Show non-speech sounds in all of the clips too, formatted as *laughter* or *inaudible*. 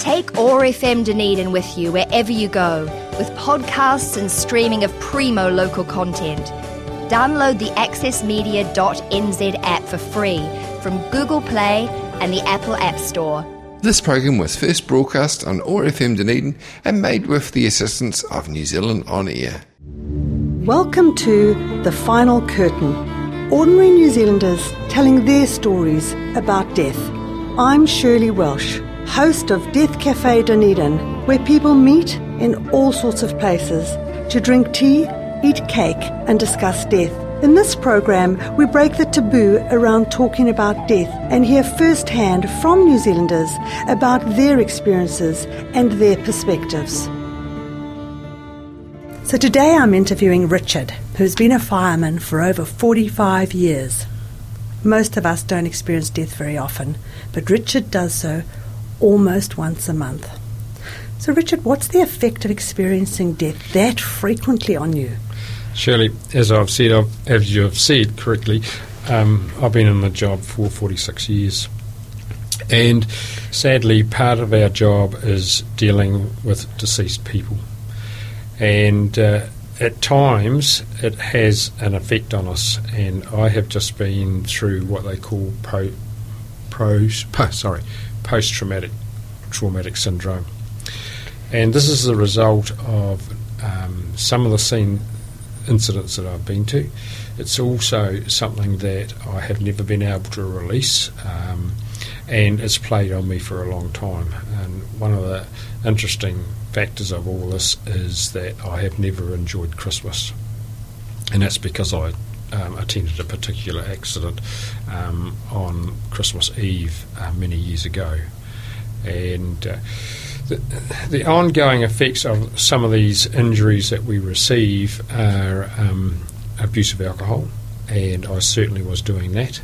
Take OAR FM Dunedin with you wherever you go, with podcasts and streaming of primo local content. Download the accessmedia.nz app for free from Google Play and the Apple App Store. This program was first broadcast on OAR FM Dunedin and made with the assistance of New Zealand On Air. Welcome to The Final Curtain. Ordinary New Zealanders telling their stories about death. I'm Shirley Welsh host of Death Cafe Dunedin, where people meet in all sorts of places to drink tea, eat cake, and discuss death. In this program, we break the taboo around talking about death and hear firsthand from New Zealanders about their experiences and their perspectives. So today I'm interviewing Richard, who's been a fireman for over 45 years. Most of us don't experience death very often, but Richard does so almost once a month. So, Richard, what's the effect of experiencing death that frequently on you? Shirley, as I've said, I've, as you have said correctly, um, I've been in the job for 46 years. And sadly, part of our job is dealing with deceased people. And uh, at times, it has an effect on us. And I have just been through what they call pro, pros, *laughs* sorry, post traumatic traumatic syndrome. And this is the result of um, some of the scene incidents that I've been to. It's also something that I have never been able to release, um, and it's played on me for a long time. And one of the interesting factors of all this is that I have never enjoyed Christmas, and that's because I um, attended a particular accident um, on Christmas Eve uh, many years ago. And uh, the, the, ongoing effects of some of these injuries that we receive are um, abuse of alcohol, and I certainly was doing that.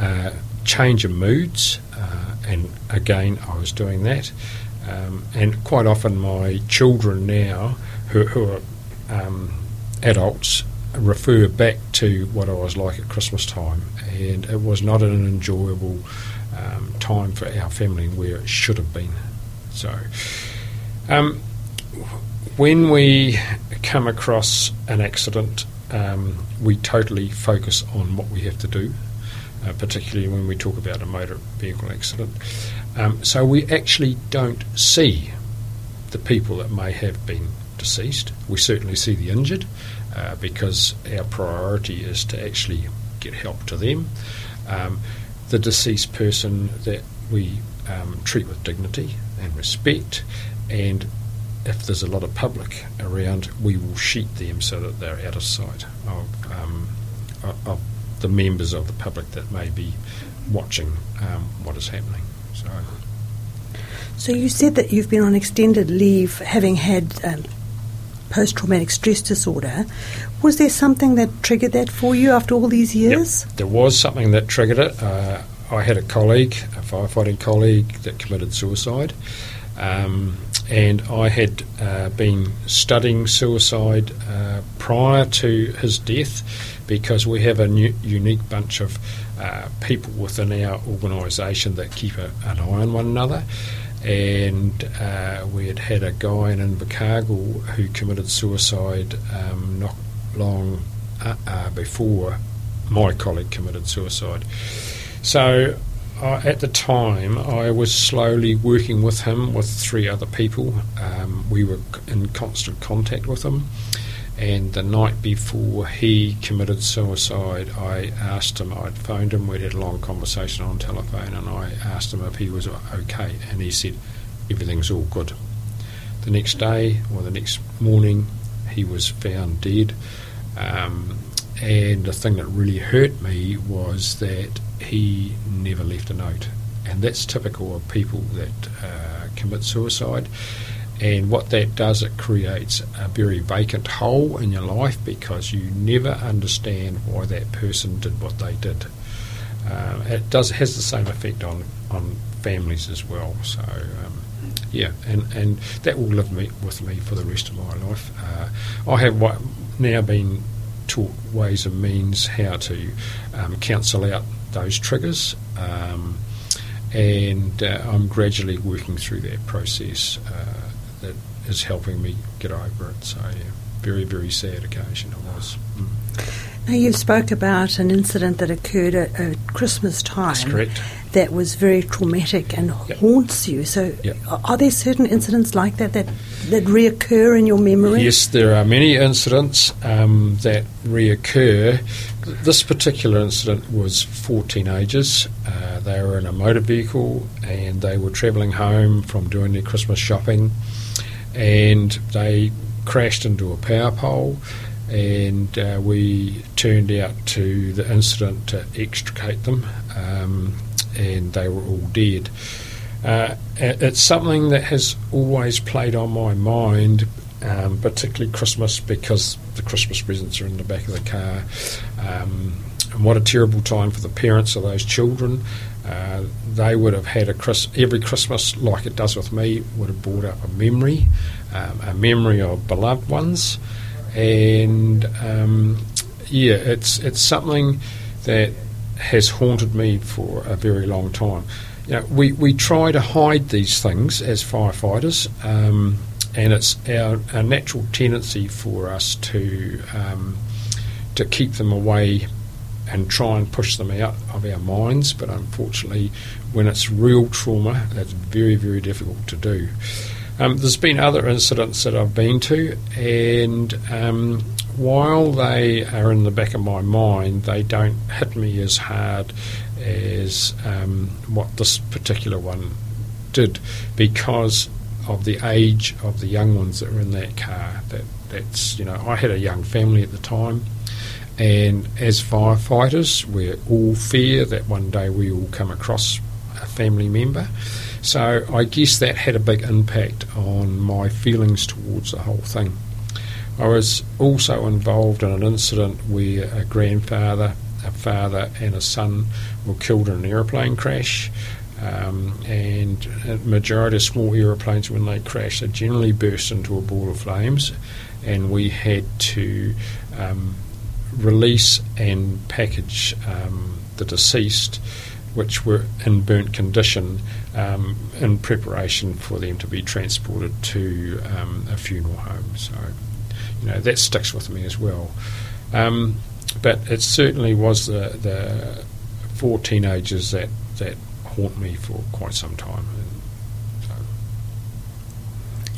Uh, change of moods, uh, and again, I was doing that. Um, and quite often, my children now, who, who are um, adults, refer back to what I was like at Christmas time, and it was not an enjoyable um, time for our family where it should have been. So, um, when we come across an accident, um, we totally focus on what we have to do, uh, particularly when we talk about a motor vehicle accident. Um, so, we actually don't see the people that may have been deceased. We certainly see the injured uh, because our priority is to actually get help to them. Um, the deceased person that we um, treat with dignity and respect, and if there's a lot of public around, we will sheet them so that they're out of sight of, um, of the members of the public that may be watching um, what is happening. So. So you said that you've been on extended leave, having had um, post traumatic stress disorder. Was there something that triggered that for you after all these years? Yep. There was something that triggered it. Uh, I had a colleague, a firefighting colleague, that committed suicide. Um, and I had uh, been studying suicide uh, prior to his death because we have a new, unique bunch of uh, people within our organisation that keep a, an eye on one another and uh, we had had a guy in Invercargill who committed suicide um, not long uh, uh, before my colleague committed suicide. So uh, at the time, I was slowly working with him with three other people. Um, we were in constant contact with him. And the night before he committed suicide, I asked him, I'd phoned him, we'd had a long conversation on telephone, and I asked him if he was okay, and he said, everything's all good. The next day, or the next morning, he was found dead. Um, and the thing that really hurt me was that he never left a note. And that's typical of people that uh, commit suicide. And what that does, it creates a very vacant hole in your life because you never understand why that person did what they did. Uh, it does has the same effect on, on families as well. So um, yeah, and, and that will live me, with me for the rest of my life. Uh, I have now been taught ways and means how to um, counsel out those triggers. Um, and uh, I'm gradually working through that process uh, that is helping me get over it. So, yeah, very, very sad occasion it was. Mm. Now, you spoke about an incident that occurred at, at Christmas time. That's correct. That was very traumatic and Yep. haunts you. So, Yep. are- are there certain incidents like that that, that reoccur in your memory? Yes, there are many incidents um, that reoccur. This particular incident was four teenagers. Uh, they were in a motor vehicle and they were travelling home from doing their Christmas shopping, and they crashed into a power pole. And uh, we turned out to the incident to extricate them, um, and they were all dead. Uh, it's something that has always played on my mind, um, particularly Christmas, because the Christmas presents are in the back of the car. Um, and what a terrible time for the parents of those children. Uh, they would have had a Chris- every Christmas, like it does with me, would have brought up a memory, um, a memory of beloved ones, and um, yeah, it's it's something that has haunted me for a very long time. You know, we, we try to hide these things as firefighters, um, and it's our, our natural tendency for us to um, to keep them away and try and push them out of our minds. But unfortunately, when it's real trauma, that's very very difficult to do. Um, there's been other incidents that I've been to, and um, while they are in the back of my mind, they don't hit me as hard as um, what this particular one did because of the age of the young ones that were in that car. That that's you know I had a young family at the time, and as firefighters, we all fear that one day we will come across a family member. So I guess that had a big impact on my feelings towards the whole thing. I was also involved in an incident where a grandfather, a father, and a son were killed in an aeroplane crash. Um, and a majority of small aeroplanes, when they crash, they generally burst into a ball of flames. And we had to um, release and package um, the deceased, which were in burnt condition, um, in preparation for them to be transported to um, a funeral home. So, you know, that sticks with me as well. Um, but it certainly was the, the four teenagers that, that haunt me for quite some time.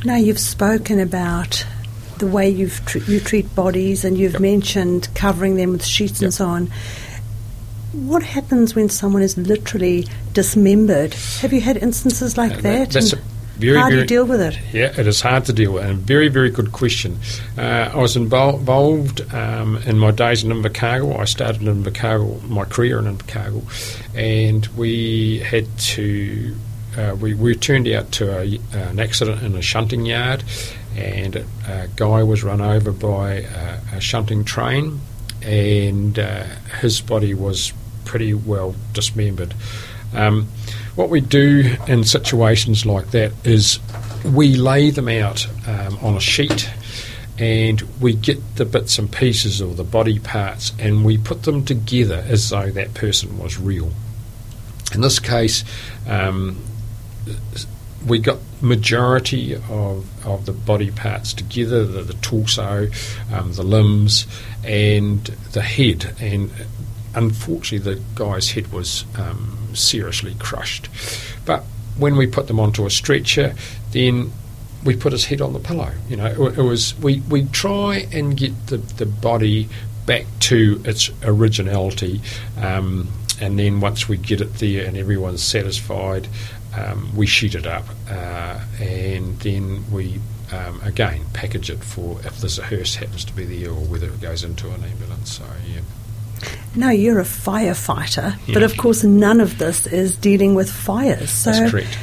Now, you've spoken about the way you've tr- you treat bodies, and you've Yep. mentioned covering them with sheets and so on. What happens when someone is literally dismembered? Have you had instances like uh, that? that's a And very, how do you deal with it? Yeah, it is hard to deal with, and a very, very good question. Uh, I was invol- involved um, in my days in Invercargill. I started in Invercargill, my career in Invercargill, and we had to. Uh, we, were turned out to a, an accident in a shunting yard, and a guy was run over by a, a shunting train, and uh, his body was pretty well dismembered. Um, what we do in situations like that is we lay them out um, on a sheet and we get the bits and pieces or the body parts and we put them together as though that person was real. In this case, um, we got majority of, of the body parts together, the, the torso, um, the limbs, and the head. And unfortunately, the guy's head was um, seriously crushed. But when we put them onto a stretcher, then we put his head on the pillow. You know, it, it was we, we try and get the, the body back to its originality, um, and then once we get it there and everyone's satisfied, um, we sheet it up, uh, and then we um, again package it for if there's a hearse happens to be there or whether it goes into an ambulance. So yeah. No, you're a firefighter, but of course, none of this is dealing with fires. So, That's correct.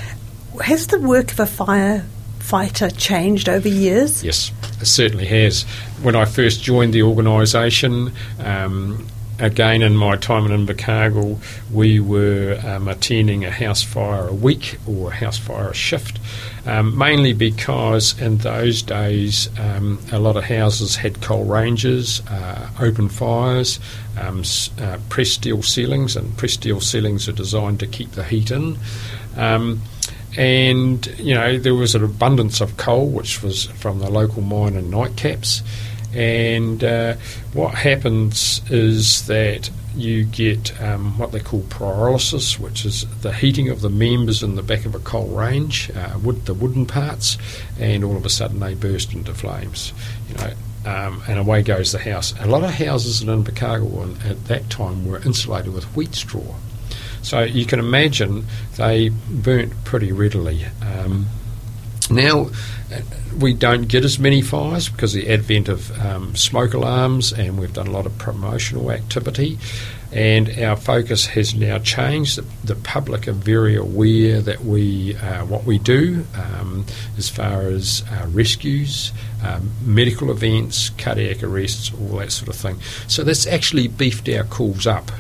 has the work of a firefighter changed over years? Yes, it certainly has. When I first joined the organisation, um, again, in my time in Invercargill, we were um, attending a house fire a week or a house fire a shift, um, mainly because in those days um, a lot of houses had coal ranges, uh, open fires, um, uh, pressed steel ceilings, and pressed steel ceilings are designed to keep the heat in. Um, and you know there was an abundance of coal, which was from the local mine and Nightcaps. And uh, what happens is that you get um, what they call pyrolysis, which is the heating of the members in the back of a coal range, uh, wood, the wooden parts, and all of a sudden they burst into flames. You know, um, and away goes the house. A lot of houses in Invercargill at that time were insulated with wheat straw. So you can imagine they burnt pretty readily. Um, now, we don't get as many fires because of the advent of um, smoke alarms, and we've done a lot of promotional activity. And our focus has now changed. The, the public are very aware that we uh, what we do um, as far as uh, rescues, um, medical events, cardiac arrests, all that sort of thing. So that's actually beefed our calls up.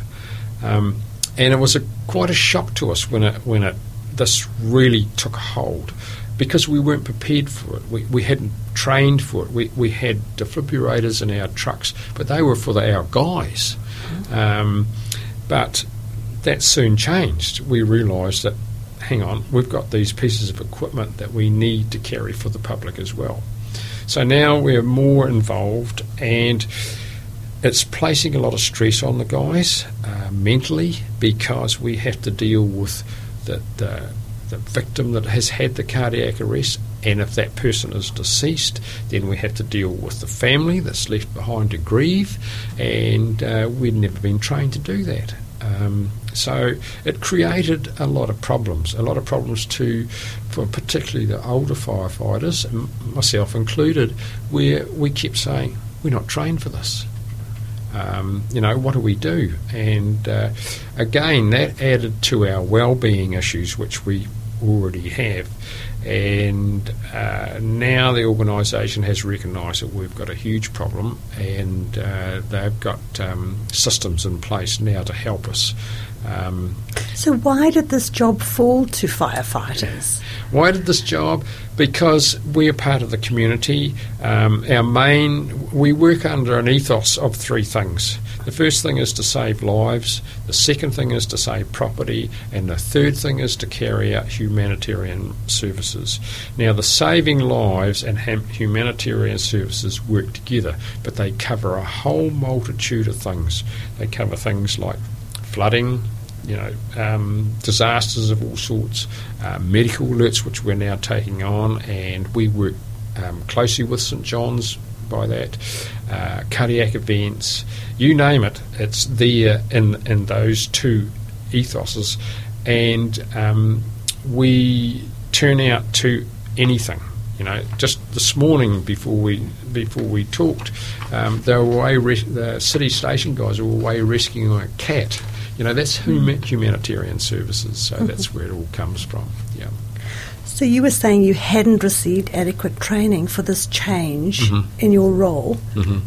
Um, and it was a, quite a shock to us when it when it this really took hold because we weren't prepared for it. We, we hadn't trained for it. We, we had defibrillators in our trucks, but they were for the, our guys. Um, but that soon changed. We realised that, hang on, we've got these pieces of equipment that we need to carry for the public as well. So now we're more involved and it's placing a lot of stress on the guys uh, mentally because we have to deal with the, the the victim that has had the cardiac arrest, and if that person is deceased, then we have to deal with the family that's left behind to grieve, and uh, we'd never been trained to do that. Um, so it created a lot of problems, a lot of problems to, for particularly the older firefighters, myself included, where we kept saying, we're not trained for this. Um, you know, what do we do? And uh, again, that added to our well-being issues, which we already have. And uh, now the organisation has recognised that we've got a huge problem, and uh, they've got um, systems in place now to help us. Um, so, why did this job fall to firefighters? Why did this job? Because we are part of the community. Um, our main, we work under an ethos of three things. The first thing is to save lives, the second thing is to save property, and the third thing is to carry out humanitarian services. Now, the saving lives and humanitarian services work together, but they cover a whole multitude of things. They cover things like flooding, you know, um, disasters of all sorts, uh, medical alerts, which we're now taking on, and we work um, closely with St John's by that, uh, cardiac events, you name it, it's there in, in those two ethoses. And um, we turn out to anything. You know, just this morning before we before we talked, um, they were away. Res- the city station guys were away rescuing a cat. You know, that's hum- humanitarian services. So mm-hmm. that's where it all comes from. Yeah. So you were saying you hadn't received adequate training for this change mm-hmm. in your role. Mm-hmm.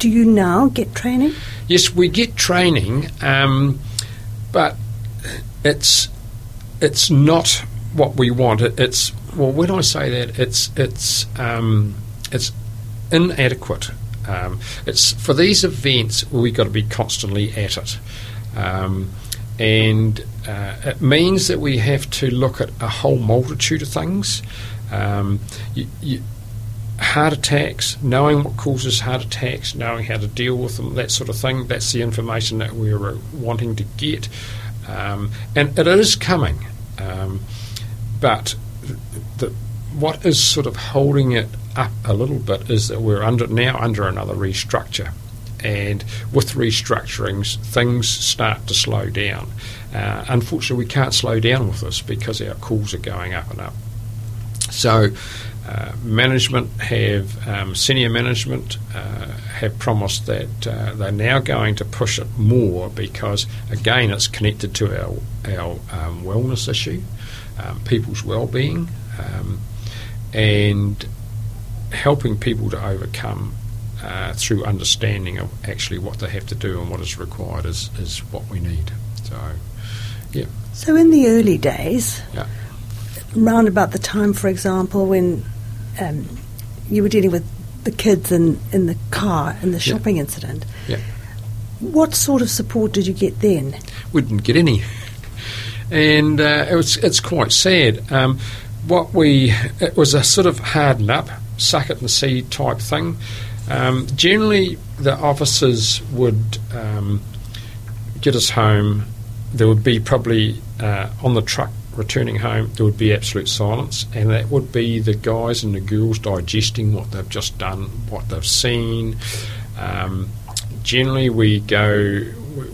Do you now get training? Yes, we get training, um, but it's it's not what we want. It, it's well, when I say that, it's it's um, it's inadequate. Um, it's for these events we've got to be constantly at it. Um, and uh, it means that we have to look at a whole multitude of things. Um, you, you, heart attacks, knowing what causes heart attacks, knowing how to deal with them, that sort of thing. That's the information that we're wanting to get, um, and it is coming. Um, but the, what is sort of holding it up a little bit is that we're under now under another restructure and with restructurings, things start to slow down. Uh, unfortunately, we can't slow down with this because our calls are going up and up. So, uh, management have um, senior management uh, have promised that uh, they're now going to push it more because again it's connected to our our um, wellness issue, um, people's well-being, um, and helping people to overcome uh, through understanding of actually what they have to do and what is required is, is what we need. So, yeah. So in the early days, Yeah. round about the time, for example, when um, you were dealing with the kids in, in the car in the Yeah. shopping incident, Yeah. what sort of support did you get then? we didn't get any, and uh, it was it's quite sad. Um, what we it was a sort of harden up, suck it and see type thing. Um, generally, the officers would um, get us home. There would be probably uh, on the truck returning home. There would be absolute silence, and that would be the guys and the girls digesting what they've just done, what they've seen. Um, generally, we go.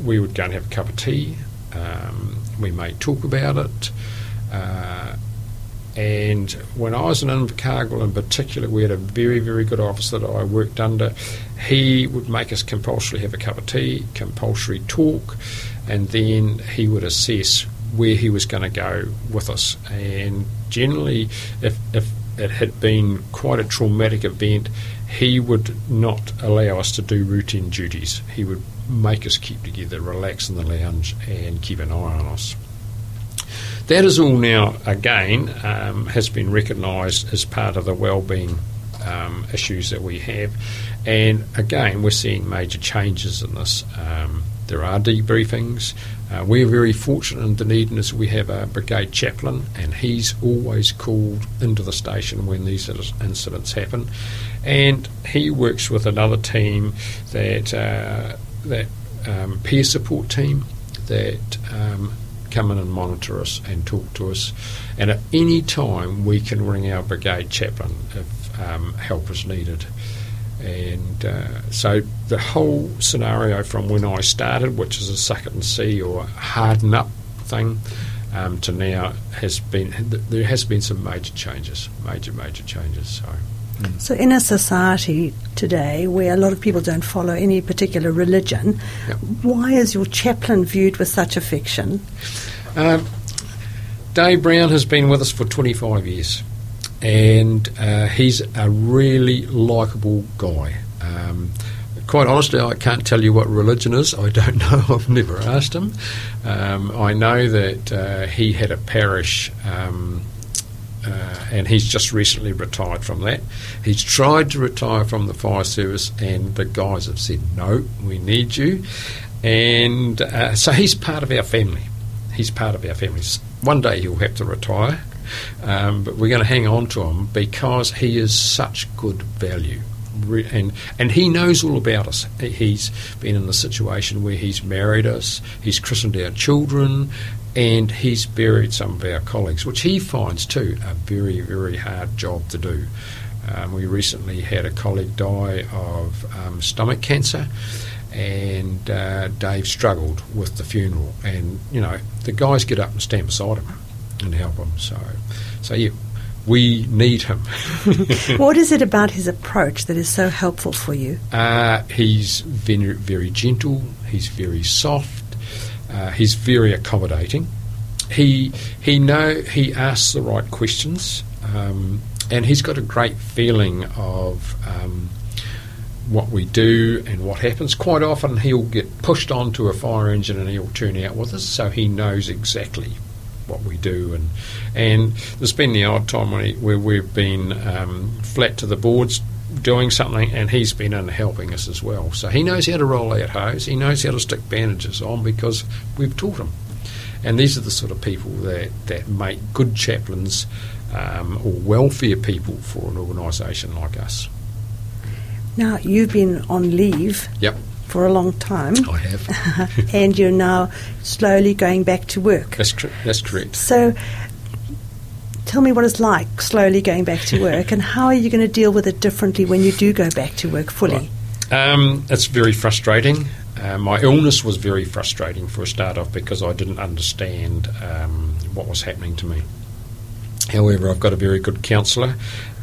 We would go and have a cup of tea. Um, we may talk about it. Uh, and when I was in Invercargill in particular, we had a very, very good officer that I worked under. He would make us compulsorily have a cup of tea, compulsory talk, and then he would assess where he was going to go with us. And generally, if, if it had been quite a traumatic event, he would not allow us to do routine duties. He would make us keep together, relax in the lounge, and keep an eye on us. That is all now, again, um, has been recognised as part of the wellbeing um, issues that we have. And again, we're seeing major changes in this. Um, there are debriefings. Uh, we're very fortunate in Dunedin as we have a brigade chaplain, and he's always called into the station when these incidents happen. And he works with another team that uh, that um, peer support team that um, come in and monitor us and talk to us. And at any time, we can ring our brigade chaplain if um, help is needed. And uh, so the whole scenario from when I started, which is a suck it and see or harden up thing, um, to now has been there has been some major changes, major major changes. So. So, in a society today where a lot of people don't follow any particular religion, Yep. why is your chaplain viewed with such affection? Um, Dave Brown has been with us for 25 years, and uh, he's a really likeable guy. Um, quite honestly, I can't tell you what religion is. I don't *laughs* know. I've never asked him. Um, I know that uh, he had a parish. Um, uh, and he's just recently retired from that. He's tried to retire from the fire service, and the guys have said, "No, we need you." And uh, so he's part of our family. He's part of our family. One day he'll have to retire, um, but we're going to hang on to him because he is such good value. And and he knows all about us. He- He's been in the situation where he's married us, he's christened our children, and he's buried some of our colleagues, which he finds too a very very hard job to do. Um, we recently had a colleague die of um, stomach cancer, and uh, Dave struggled with the funeral. And you know, the guys get up and stand beside him and help him. So, so yeah, we need him. *laughs* what is it about his approach that is so helpful for you? Uh, he's very, very gentle. He's very soft. Uh, he's very accommodating. He he know he asks the right questions, um, and he's got a great feeling of um, what we do and what happens. Quite often, he'll get pushed onto a fire engine and he'll turn out with us, so he knows exactly what we do. And and there's been the odd time when he, where we've been um, flat to the boards doing something, and he's been in helping us as well. So he knows how to roll out hose. He knows how to stick bandages on because we've taught him. And these are the sort of people that, that make good chaplains um, or welfare people for an organisation like us. Now, you've been on leave Yep, for a long time, I have. *laughs* and you're now slowly going back to work. that's, tr- that's correct. So, tell me what it's like slowly going back to work, and how are you going to deal with it differently when you do go back to work fully? Um, it's very frustrating. Uh, my illness was very frustrating for a start off because I didn't understand um, what was happening to me. However, I've got a very good counsellor,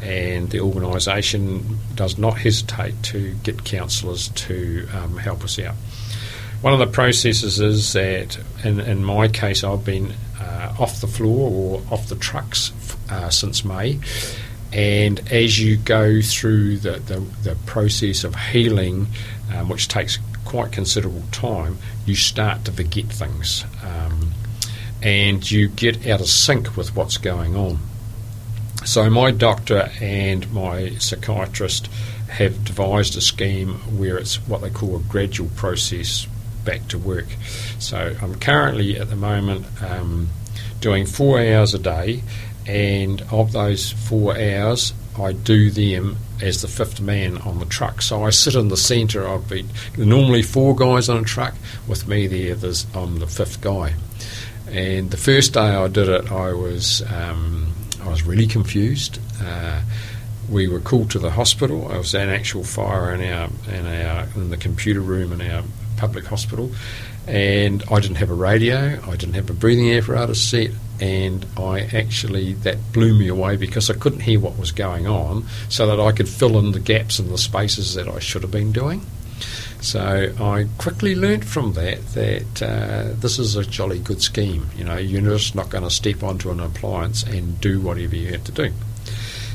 and the organisation does not hesitate to get counsellors to um, help us out. One of the processes is that, in, in my case, I've been uh, off the floor or off the trucks uh, since May, And as you go through the, the, the process of healing, um, which takes quite considerable time, you start to forget things. Um, and you get out of sync with what's going on. So, my doctor and my psychiatrist have devised a scheme where it's what they call a gradual process back to work. So, I'm currently at the moment um, doing four hours a day, and of those four hours, I do them as the fifth man on the truck. So I sit in the centre. I've been normally four guys on a truck. With me there, there's, I'm the fifth guy. And the first day I did it, I was um, I was really confused. Uh, we were called to the hospital. I was an actual fire in our in our in the computer room in our public hospital, and I didn't have a radio. I didn't have a breathing apparatus set, and I actually that blew me away because I couldn't hear what was going on, so that I could fill in the gaps and the spaces that I should have been doing. So I quickly learnt from that that uh, this is a jolly good scheme. You know, you're just not going to step onto an appliance and do whatever you have to do.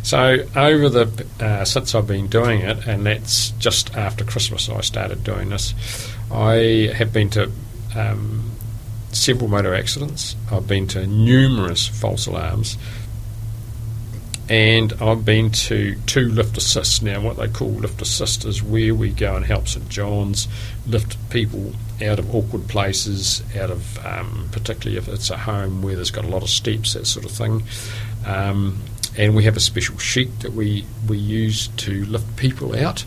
So over the uh, since I've been doing it, and that's just after Christmas I started doing this. I have been to um, several motor accidents. I've been to numerous false alarms and I've been to two lift assists now. What they call lift assist is where we go and help St John's lift people out of awkward places, out of um, particularly if it's a home where there's got a lot of steps, that sort of thing. Um, and we have a special sheet that we, we use to lift people out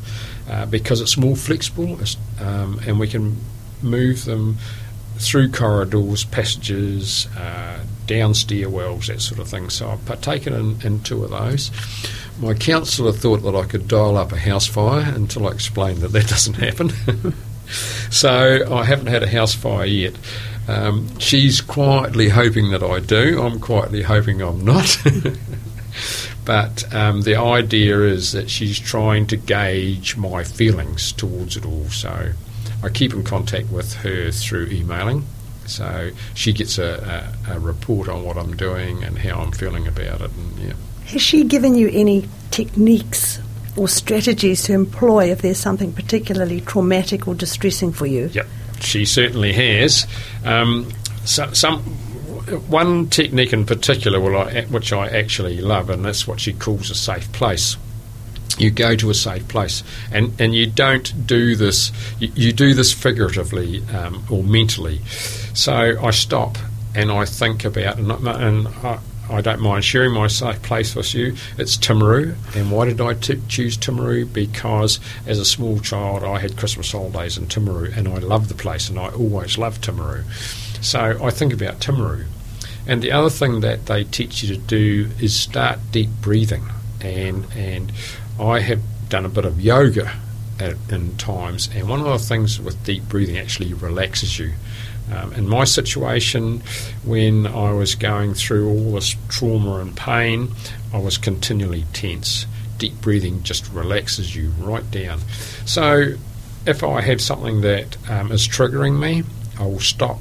uh, because it's more flexible um, and we can move them through corridors, passages, uh, down stairwells, that sort of thing. So I've partaken in, in two of those. My counsellor thought that I could dial up a house fire until I explained that that *laughs* doesn't happen. *laughs* so I haven't had a house fire yet. Um, she's quietly hoping that I do. I'm quietly hoping I'm not. *laughs* but um, the idea is that she's trying to gauge my feelings towards it all. So I keep in contact with her through emailing. So she gets a, a, a, report on what I'm doing and how I'm feeling about it. And yeah. Has she given you any techniques or strategies to employ if there's something particularly traumatic or distressing for you? Yep, she certainly has. Um, so, some one technique in particular, which I actually love, and that's what she calls a safe place you go to a safe place and, and you don't do this you, you do this figuratively um, or mentally so I stop and I think about and, and I, I, don't mind sharing my safe place with you. It's Timaru. And why did I t- choose Timaru? Because as a small child I had Christmas holidays in Timaru and I love the place and I always loved Timaru. So I think about Timaru. And the other thing that they teach you to do is start deep breathing. And and I have done a bit of yoga at, in times, and one of the things with deep breathing actually relaxes you. Um, in my situation, when I was going through all this trauma and pain, I was continually tense. Deep breathing just relaxes you right down. So, if I have something that um, is triggering me, I will stop.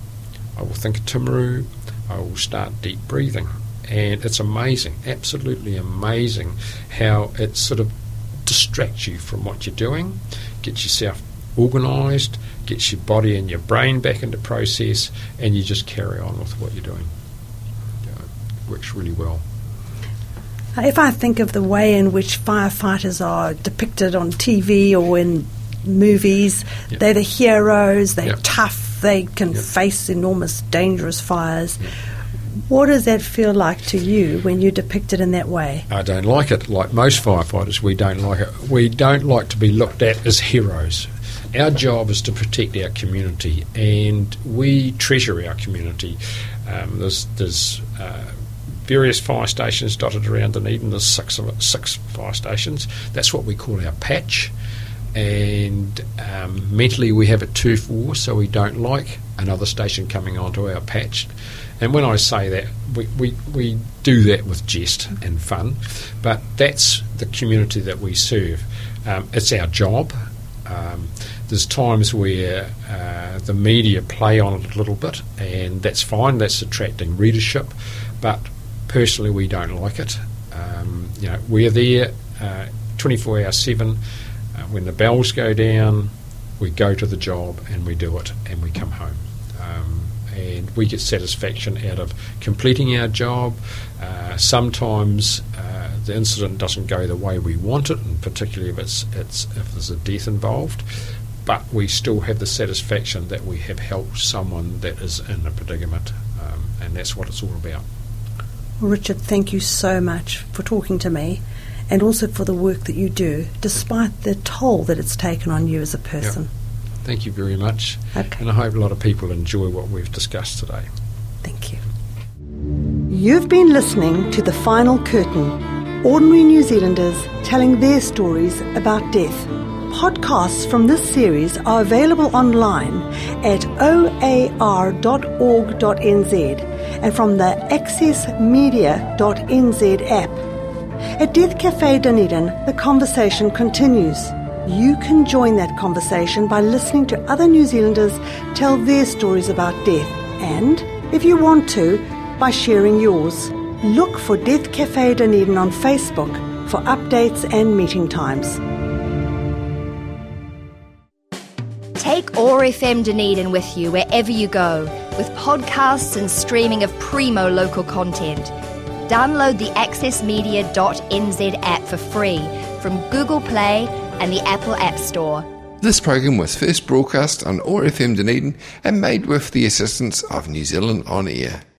I will think of Timaru. I will start deep breathing. And it's amazing, absolutely amazing, how it sort of distracts you from what you're doing, gets yourself organised, gets your body and your brain back into process, and you just carry on with what you're doing. it works really well. Uh, if I think of the way in which firefighters are depicted on TV or in movies, yep. they're the heroes, they're yep. tough, they can yep. face enormous, dangerous fires. What does that feel like to you when you depict it in that way? I don't like it. Like most firefighters, we don't like it. We don't like to be looked at as heroes. Our job is to protect our community, and we treasure our community. Um, there's, there's uh, various fire stations dotted around Dunedin. There's six six fire stations. That's what we call our patch. And um, mentally, we have it two four, so we don't like another station coming onto our patch. And when I say that, we, we, we do that with jest and fun, but that's the community that we serve. Um, it's our job. Um, there's times where uh, the media play on it a little bit, and that's fine, that's attracting readership, but personally, we don't like it. Um, you know, we're there uh, 24 hours 7. Uh, when the bells go down, we go to the job and we do it and we come home. Um, and we get satisfaction out of completing our job. Uh, sometimes uh, the incident doesn't go the way we want it, and particularly if it's, it's if there's a death involved. But we still have the satisfaction that we have helped someone that is in a predicament, um, and that's what it's all about. Well, Richard, thank you so much for talking to me and also for the work that you do, despite the toll that it's taken on you as a person. Yep. Thank you very much. Okay. And I hope a lot of people enjoy what we've discussed today. Thank you. You've been listening to The Final Curtain Ordinary New Zealanders telling their stories about death. Podcasts from this series are available online at oar.org.nz and from the accessmedia.nz app. At Death Cafe Dunedin, the conversation continues. You can join that conversation by listening to other New Zealanders tell their stories about death and, if you want to, by sharing yours. Look for Death Cafe Dunedin on Facebook for updates and meeting times. Take OAR FM Dunedin with you wherever you go with podcasts and streaming of primo local content. Download the accessmedia.nz app for free from Google Play and the Apple App Store. This program was first broadcast on OAR FM Dunedin and made with the assistance of New Zealand On Air.